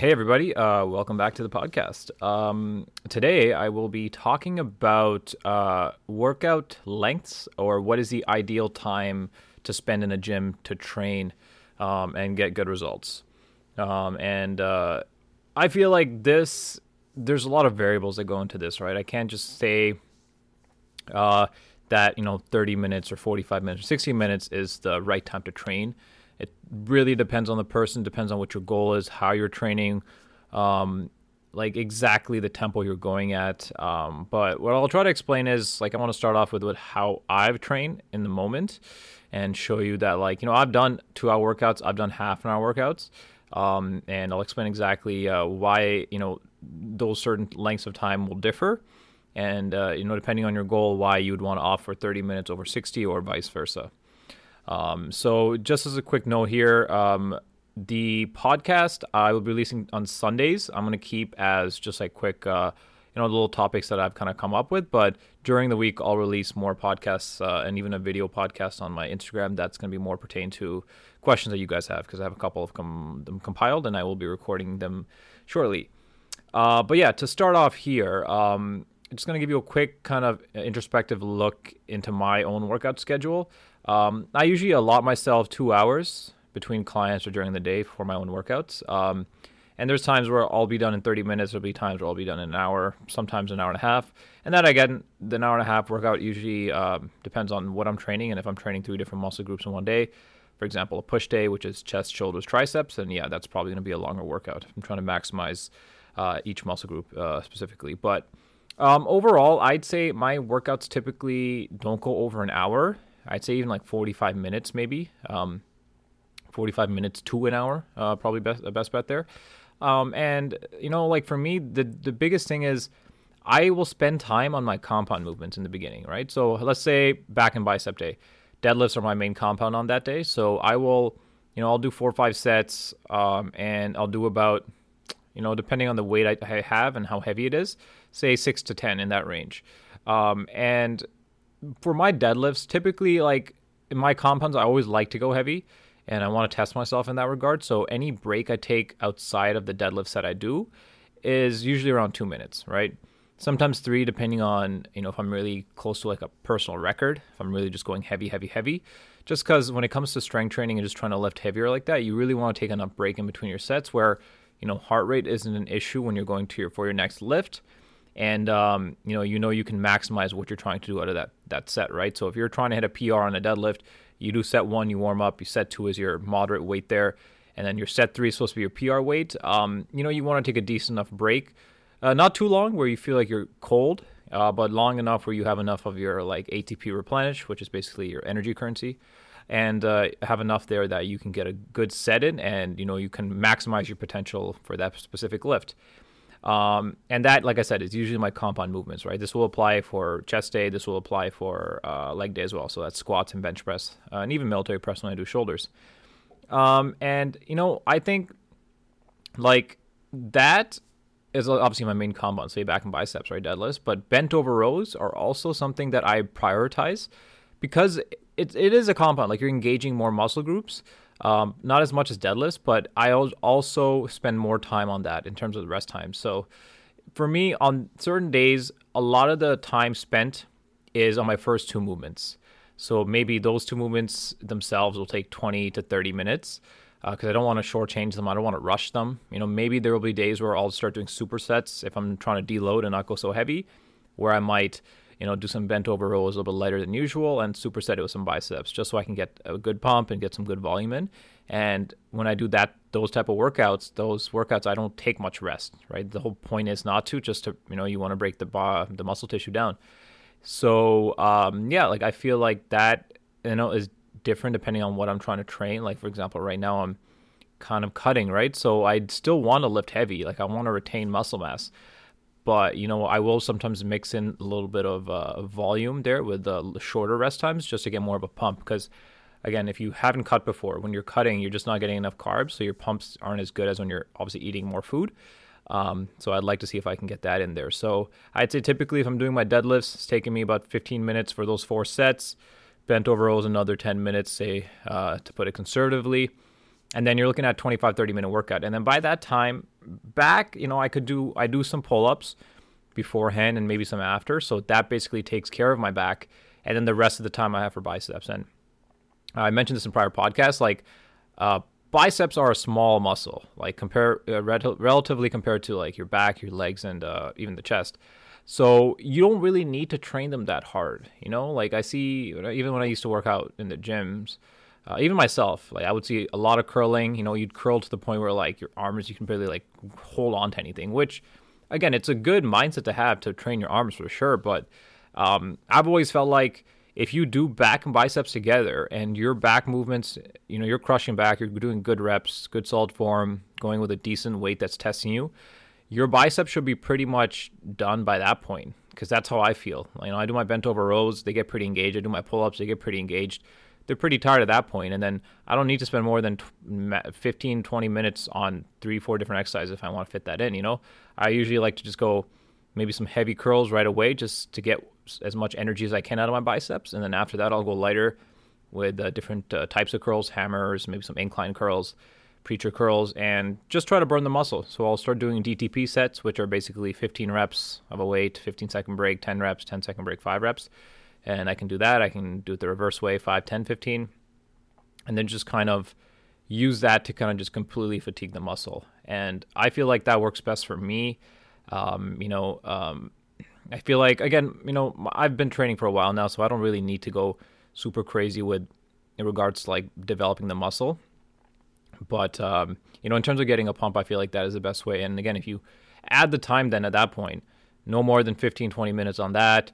Hey, everybody. Uh, welcome back to the podcast. Um, today, I will be talking about uh, workout lengths or what is the ideal time to spend in a gym to train um, and get good results. Um, and uh, I feel like this, there's a lot of variables that go into this, right? I can't just say uh, that, you know, 30 minutes or 45 minutes or 60 minutes is the right time to train it really depends on the person, depends on what your goal is, how you're training, um, like exactly the tempo you're going at. Um, but what I'll try to explain is like I want to start off with, with how I've trained in the moment and show you that like you know I've done two hour workouts, I've done half an hour workouts, um, and I'll explain exactly uh, why you know those certain lengths of time will differ. And uh, you know, depending on your goal, why you would want to offer 30 minutes over 60 or vice versa. Um, so, just as a quick note here, um, the podcast I will be releasing on Sundays. I'm going to keep as just like quick, uh, you know, little topics that I've kind of come up with. But during the week, I'll release more podcasts uh, and even a video podcast on my Instagram. That's going to be more pertain to questions that you guys have because I have a couple of com- them compiled and I will be recording them shortly. Uh, but yeah, to start off here, um, I'm just going to give you a quick kind of introspective look into my own workout schedule. Um, I usually allot myself two hours between clients or during the day for my own workouts. Um, and there's times where I'll be done in 30 minutes. There'll be times where I'll be done in an hour, sometimes an hour and a half. And then again, the hour and a half workout usually um, depends on what I'm training and if I'm training three different muscle groups in one day. For example, a push day, which is chest, shoulders, triceps, and yeah, that's probably going to be a longer workout. I'm trying to maximize uh, each muscle group uh, specifically. But um, overall, I'd say my workouts typically don't go over an hour I'd say even like 45 minutes, maybe. Um, 45 minutes to an hour, uh, probably best the best bet there. Um, and you know, like for me, the the biggest thing is I will spend time on my compound movements in the beginning, right? So let's say back and bicep day, deadlifts are my main compound on that day. So I will, you know, I'll do four or five sets, um, and I'll do about, you know, depending on the weight I, I, have and how heavy it is, say six to ten in that range. Um, and for my deadlifts, typically like in my compounds, I always like to go heavy and I want to test myself in that regard. So any break I take outside of the deadlifts that I do is usually around two minutes, right? Sometimes three, depending on you know if I'm really close to like a personal record, if I'm really just going heavy, heavy, heavy. Just because when it comes to strength training and just trying to lift heavier like that, you really want to take enough break in between your sets where you know heart rate isn't an issue when you're going to your for your next lift and um, you know you know you can maximize what you're trying to do out of that that set, right? So if you're trying to hit a PR on a deadlift, you do set one, you warm up. You set two is your moderate weight there, and then your set three is supposed to be your PR weight. Um, you know you want to take a decent enough break, uh, not too long where you feel like you're cold, uh, but long enough where you have enough of your like ATP replenish, which is basically your energy currency, and uh, have enough there that you can get a good set in, and you know you can maximize your potential for that specific lift. Um, and that, like I said, is usually my compound movements, right? This will apply for chest day. This will apply for uh, leg day as well. So that's squats and bench press, uh, and even military press when I do shoulders. Um, and you know, I think like that is obviously my main compound, say back and biceps, right? Deadlifts, but bent over rows are also something that I prioritize because it, it is a compound. Like you're engaging more muscle groups. Um, not as much as deadlifts, but I also spend more time on that in terms of the rest time. So for me, on certain days, a lot of the time spent is on my first two movements. So maybe those two movements themselves will take 20 to 30 minutes because uh, I don't want to shortchange them. I don't want to rush them. You know, maybe there will be days where I'll start doing supersets if I'm trying to deload and not go so heavy, where I might you know, do some bent over rows a little bit lighter than usual and superset it with some biceps just so I can get a good pump and get some good volume in. And when I do that, those type of workouts, those workouts, I don't take much rest, right? The whole point is not to just to, you know, you want to break the the muscle tissue down. So, um, yeah, like I feel like that, you know, is different depending on what I'm trying to train. Like, for example, right now I'm kind of cutting, right? So I still want to lift heavy. Like I want to retain muscle mass but you know I will sometimes mix in a little bit of uh, volume there with the shorter rest times just to get more of a pump because again if you haven't cut before when you're cutting you're just not getting enough carbs so your pumps aren't as good as when you're obviously eating more food. Um, so I'd like to see if I can get that in there. So I'd say typically if I'm doing my deadlifts it's taking me about 15 minutes for those four sets. Bent over rows another 10 minutes say uh, to put it conservatively and then you're looking at 25 30 minute workout and then by that time back, you know, I could do I do some pull ups beforehand and maybe some after. So that basically takes care of my back, and then the rest of the time I have for biceps. And I mentioned this in prior podcasts, like uh, biceps are a small muscle, like compare uh, relatively compared to like your back, your legs, and uh, even the chest. So you don't really need to train them that hard, you know. Like I see, even when I used to work out in the gyms, uh, even myself, like I would see a lot of curling. You know, you'd curl to the point where like your arms you can barely like hold on to anything. Which, again, it's a good mindset to have to train your arms for sure. But um, I've always felt like if you do back and biceps together and your back movements, you know, you're crushing back, you're doing good reps, good solid form, going with a decent weight that's testing you, your biceps should be pretty much done by that point because that's how I feel. You know, I do my bent over rows, they get pretty engaged. I do my pull ups, they get pretty engaged. They're pretty tired at that point, and then I don't need to spend more than 15, 20 minutes on three, four different exercises if I want to fit that in. You know, I usually like to just go maybe some heavy curls right away just to get as much energy as I can out of my biceps. And then after that, I'll go lighter with uh, different uh, types of curls, hammers, maybe some incline curls, preacher curls, and just try to burn the muscle. So I'll start doing DTP sets, which are basically 15 reps of a weight, 15 second break, 10 reps, 10 second break, 5 reps. And I can do that. I can do it the reverse way, 5, 10, 15. And then just kind of use that to kind of just completely fatigue the muscle. And I feel like that works best for me. Um, you know, um, I feel like again, you know, I've been training for a while now, so I don't really need to go super crazy with in regards to like developing the muscle. But um, you know, in terms of getting a pump, I feel like that is the best way. And again, if you add the time, then at that point, no more than 15, 20 minutes on that.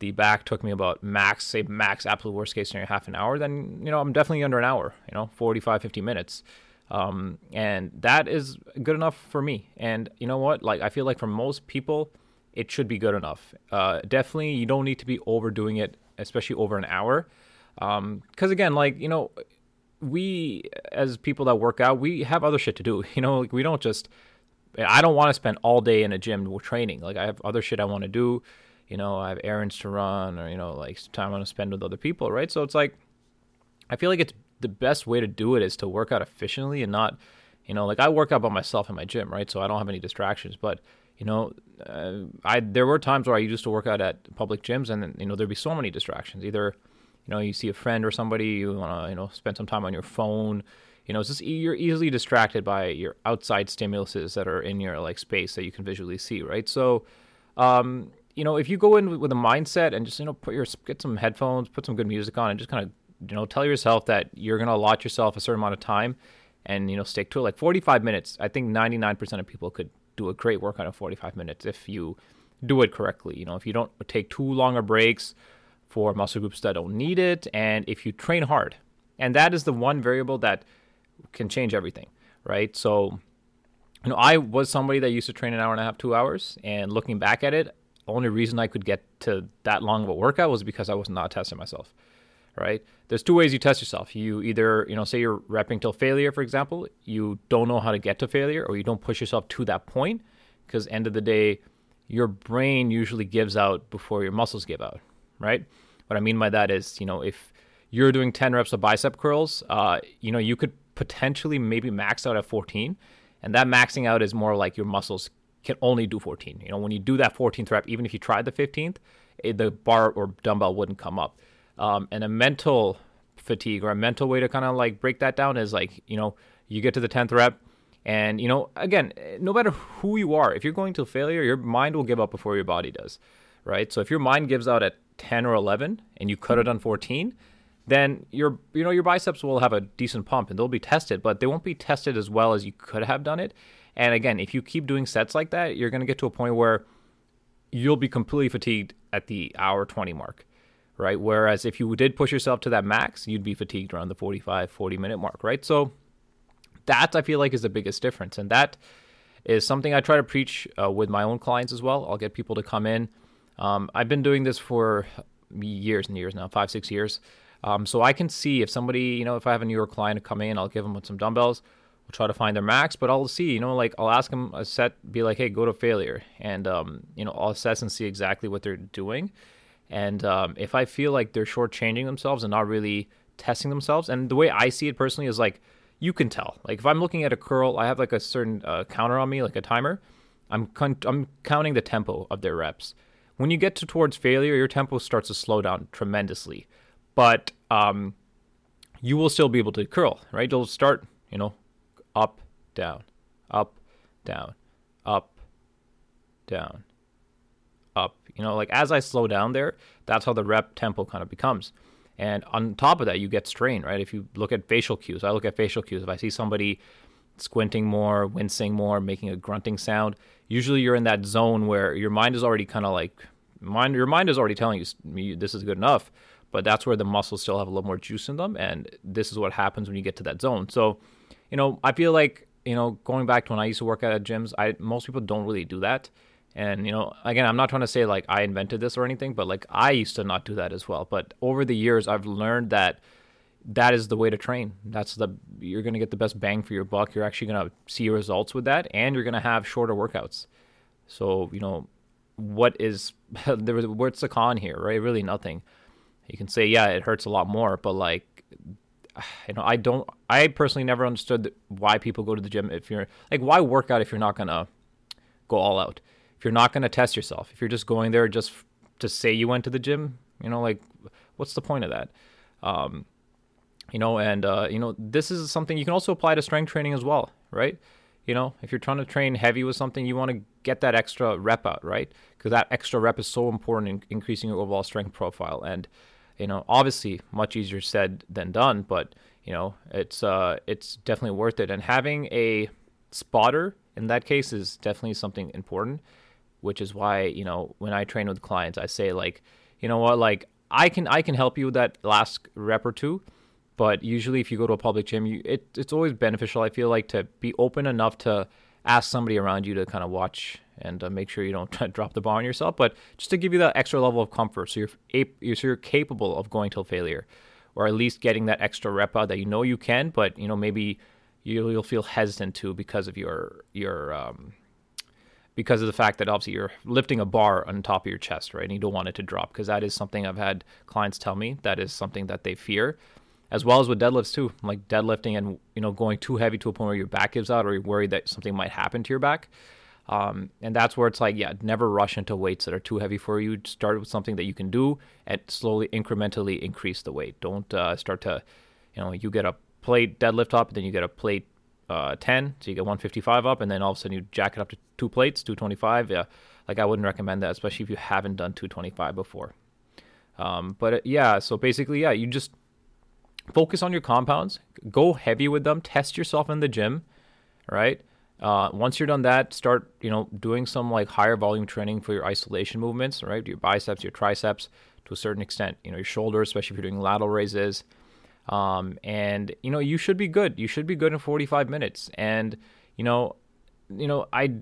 The back took me about max, say max, absolute worst case scenario, half an hour. Then you know, I'm definitely under an hour. You know, 45, 50 minutes. Um, and that is good enough for me. And you know what? Like, I feel like for most people, it should be good enough. Uh, definitely, you don't need to be overdoing it, especially over an hour. Because um, again, like you know, we as people that work out, we have other shit to do. You know, like we don't just. I don't want to spend all day in a gym training. Like I have other shit I want to do. You know, I have errands to run, or you know, like time I want to spend with other people, right? So it's like, I feel like it's the best way to do it is to work out efficiently and not, you know, like I work out by myself in my gym, right? So I don't have any distractions, but you know, uh, I there were times where I used to work out at public gyms, and you know there'd be so many distractions. Either, you know, you see a friend or somebody, you want to you know spend some time on your phone. You know, it's just you're easily distracted by your outside stimuluses that are in your like space that you can visually see, right? So, um, you know, if you go in with a mindset and just you know put your get some headphones, put some good music on, and just kind of you know tell yourself that you're gonna allot yourself a certain amount of time, and you know stick to it. Like 45 minutes, I think 99% of people could do a great workout in 45 minutes if you do it correctly. You know, if you don't take too longer breaks for muscle groups that don't need it, and if you train hard. And that is the one variable that can change everything, right? So, you know, I was somebody that used to train an hour and a half, two hours, and looking back at it, only reason I could get to that long of a workout was because I was not testing myself right? There's two ways you test yourself. You either, you know, say you're repping till failure, for example, you don't know how to get to failure or you don't push yourself to that point because end of the day, your brain usually gives out before your muscles give out, right? What I mean by that is, you know, if you're doing 10 reps of bicep curls, uh, you know, you could potentially maybe max out at 14. And that maxing out is more like your muscles can only do 14. You know, when you do that 14th rep, even if you tried the 15th, it, the bar or dumbbell wouldn't come up. Um, and a mental fatigue or a mental way to kind of like break that down is like, you know, you get to the 10th rep and, you know, again, no matter who you are, if you're going to failure, your mind will give up before your body does, right? So if your mind gives out at 10 or 11 and you cut it on 14, then your you know your biceps will have a decent pump and they'll be tested, but they won't be tested as well as you could have done it. And again, if you keep doing sets like that, you're going to get to a point where you'll be completely fatigued at the hour 20 mark right? Whereas if you did push yourself to that max, you'd be fatigued around the 45, 40 minute mark, right? So that I feel like is the biggest difference. And that is something I try to preach uh, with my own clients as well. I'll get people to come in. Um, I've been doing this for years and years now, five, six years. Um, so I can see if somebody, you know, if I have a newer client come in, I'll give them some dumbbells. We'll try to find their max, but I'll see, you know, like I'll ask them a set, be like, hey, go to failure. And, um, you know, I'll assess and see exactly what they're doing. And um, if I feel like they're shortchanging themselves and not really testing themselves, and the way I see it personally is like, you can tell. Like if I'm looking at a curl, I have like a certain uh, counter on me, like a timer. I'm con- I'm counting the tempo of their reps. When you get to towards failure, your tempo starts to slow down tremendously, but um, you will still be able to curl, right? You'll start, you know, up, down, up, down, up, down, up. You know, like as I slow down there, that's how the rep tempo kind of becomes. And on top of that, you get strain, right? If you look at facial cues, I look at facial cues. If I see somebody squinting more, wincing more, making a grunting sound, usually you're in that zone where your mind is already kind of like mind your mind is already telling you this is good enough, but that's where the muscles still have a little more juice in them and this is what happens when you get to that zone. So, you know, I feel like, you know, going back to when I used to work out at gyms, I most people don't really do that. And you know, again, I'm not trying to say like I invented this or anything, but like I used to not do that as well. But over the years, I've learned that that is the way to train. That's the you're going to get the best bang for your buck. You're actually going to see results with that, and you're going to have shorter workouts. So you know, what is there? What's the con here, right? Really nothing. You can say, yeah, it hurts a lot more, but like, you know, I don't. I personally never understood why people go to the gym if you're like, why work out if you're not gonna go all out? If you're not gonna test yourself, if you're just going there just to say you went to the gym, you know, like, what's the point of that? Um, you know, and uh, you know, this is something you can also apply to strength training as well, right? You know, if you're trying to train heavy with something, you want to get that extra rep out, right? Because that extra rep is so important in increasing your overall strength profile. And you know, obviously, much easier said than done, but you know, it's uh, it's definitely worth it. And having a spotter in that case is definitely something important, which is why you know when I train with clients, I say like, you know what, like I can I can help you with that last rep or two but usually, if you go to a public gym, you, it, it's always beneficial. I feel like to be open enough to ask somebody around you to kind of watch and uh, make sure you don't drop the ball on yourself, but just to give you that extra level of comfort, so you're so you're capable of going till failure, or at least getting that extra rep out that you know you can, but you know maybe you'll, you'll feel hesitant to because of your your um, because of the fact that obviously you're lifting a bar on top of your chest, right? And you don't want it to drop because that is something I've had clients tell me that is something that they fear as well as with deadlifts too, like deadlifting and you know going too heavy to a point where your back gives out or you're worried that something might happen to your back. Um, and that's where it's like, yeah, never rush into weights that are too heavy for you. Start with something that you can do and slowly, incrementally increase the weight. Don't uh, start to, you know, you get a plate deadlift up, and then you get a plate uh, 10, so you get 155 up, and then all of a sudden you jack it up to two plates, 225. Yeah, like I wouldn't recommend that, especially if you haven't done 225 before. Um, but uh, yeah, so basically, yeah, you just focus on your compounds, go heavy with them, test yourself in the gym, right? Uh, once you're done that, start you know doing some like higher volume training for your isolation movements, right? Your biceps, your triceps, to a certain extent. You know your shoulders, especially if you're doing lateral raises. Um, and you know you should be good. You should be good in 45 minutes. And you know, you know I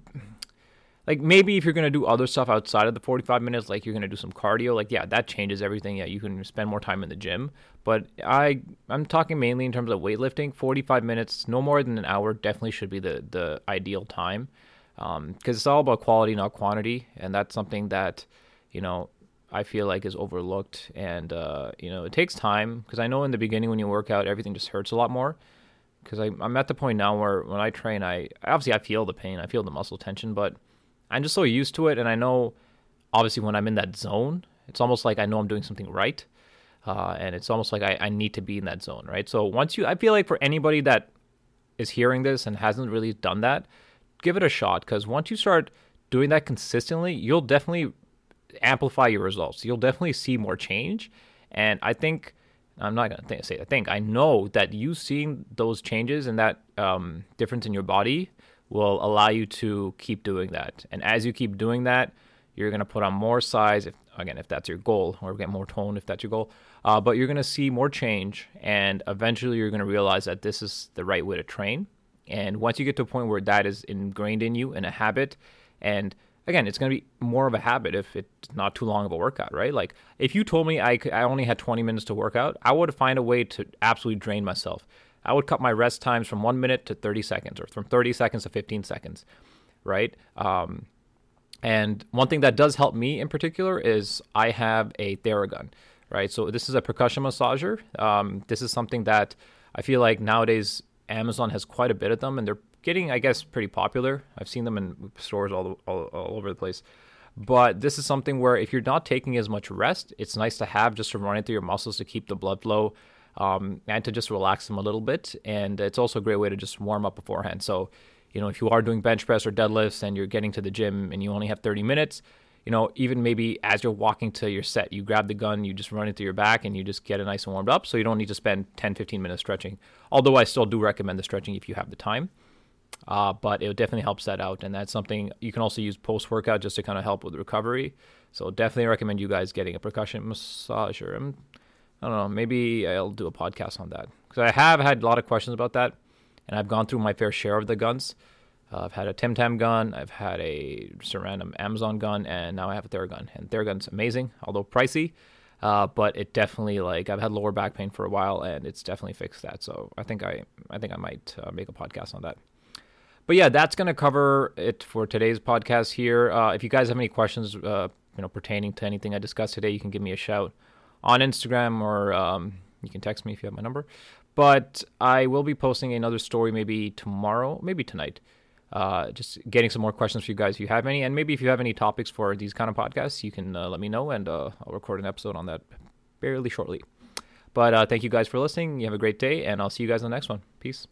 like maybe if you're going to do other stuff outside of the 45 minutes like you're going to do some cardio like yeah that changes everything. Yeah you can spend more time in the gym. But i i'm talking mainly in terms of weightlifting. 45 minutes no more than an hour definitely should be the the ideal time. Because um, it's all about quality not quantity. And that's something that you know i feel like is overlooked. And uh, you know it takes time. Because i know in the beginning when you work out everything just hurts a lot more. Because i'm at the point now where when i train i obviously i feel the pain i feel the muscle tension but I'm just so used to it, and I know obviously when I'm in that zone, it's almost like I know I'm doing something right, uh, and it's almost like I, I need to be in that zone, right? So once you, I feel like for anybody that is hearing this and hasn't really done that, give it a shot because once you start doing that consistently, you'll definitely amplify your results. You'll definitely see more change, and I think. I'm not gonna th- say I think I know that you seeing those changes and that um, difference in your body will allow you to keep doing that. And as you keep doing that, you're going to put on more size, if, again, if that's your goal, or get more tone if that's your goal. Uh, but you're going to see more change, and eventually you're going to realize that this is the right way to train. And once you get to a point where that is ingrained in you in a habit, and again, it's going to be more of a habit if it's not too long of a workout, right? Like if you told me I, could, I only had 20 minutes to work out, I would find a way to absolutely drain myself. I would cut my rest times from one minute to 30 seconds or from 30 seconds to 15 seconds, right? Um, and one thing that does help me in particular is I have a Theragun, right? So this is a percussion massager. Um, this is something that I feel like nowadays Amazon has quite a bit of them, and they're getting, I guess, pretty popular. I've seen them in stores all, all, all over the place. But this is something where if you're not taking as much rest, it's nice to have just to run it through your muscles to keep the blood flow um, and to just relax them a little bit. And it's also a great way to just warm up beforehand. So, you know, if you are doing bench press or deadlifts and you're getting to the gym and you only have 30 minutes, you know, even maybe as you're walking to your set, you grab the gun, you just run it through your back, and you just get it nice and warmed up. So you don't need to spend 10, 15 minutes stretching. Although I still do recommend the stretching if you have the time. Uh, but it definitely helps that out. And that's something you can also use post workout just to kind of help with recovery. So definitely recommend you guys getting a percussion massager. I'm, I don't know, maybe I'll do a podcast on that because I have had a lot of questions about that. And I've gone through my fair share of the guns. Uh, I've had a Tim Tam gun, I've had a just a random Amazon gun, and now I have a Theragun. And Theragun's amazing, although pricey. Uh, but it definitely like I've had lower back pain for a while, and it's definitely fixed that. So I think I I think I might uh, make a podcast on that. But yeah, that's gonna cover it for today's podcast here. Uh, if you guys have any questions, uh, you know, pertaining to anything I discussed today, you can give me a shout on Instagram or um, you can text me if you have my number. But I will be posting another story maybe tomorrow, maybe tonight uh, just getting some more questions for you guys if you have any. And maybe if you have any topics for these kind of podcasts, you can uh, let me know and uh, I'll record an episode on that fairly shortly. But uh, thank you guys for listening. You have a great day, and I'll see you guys on the next one. Peace.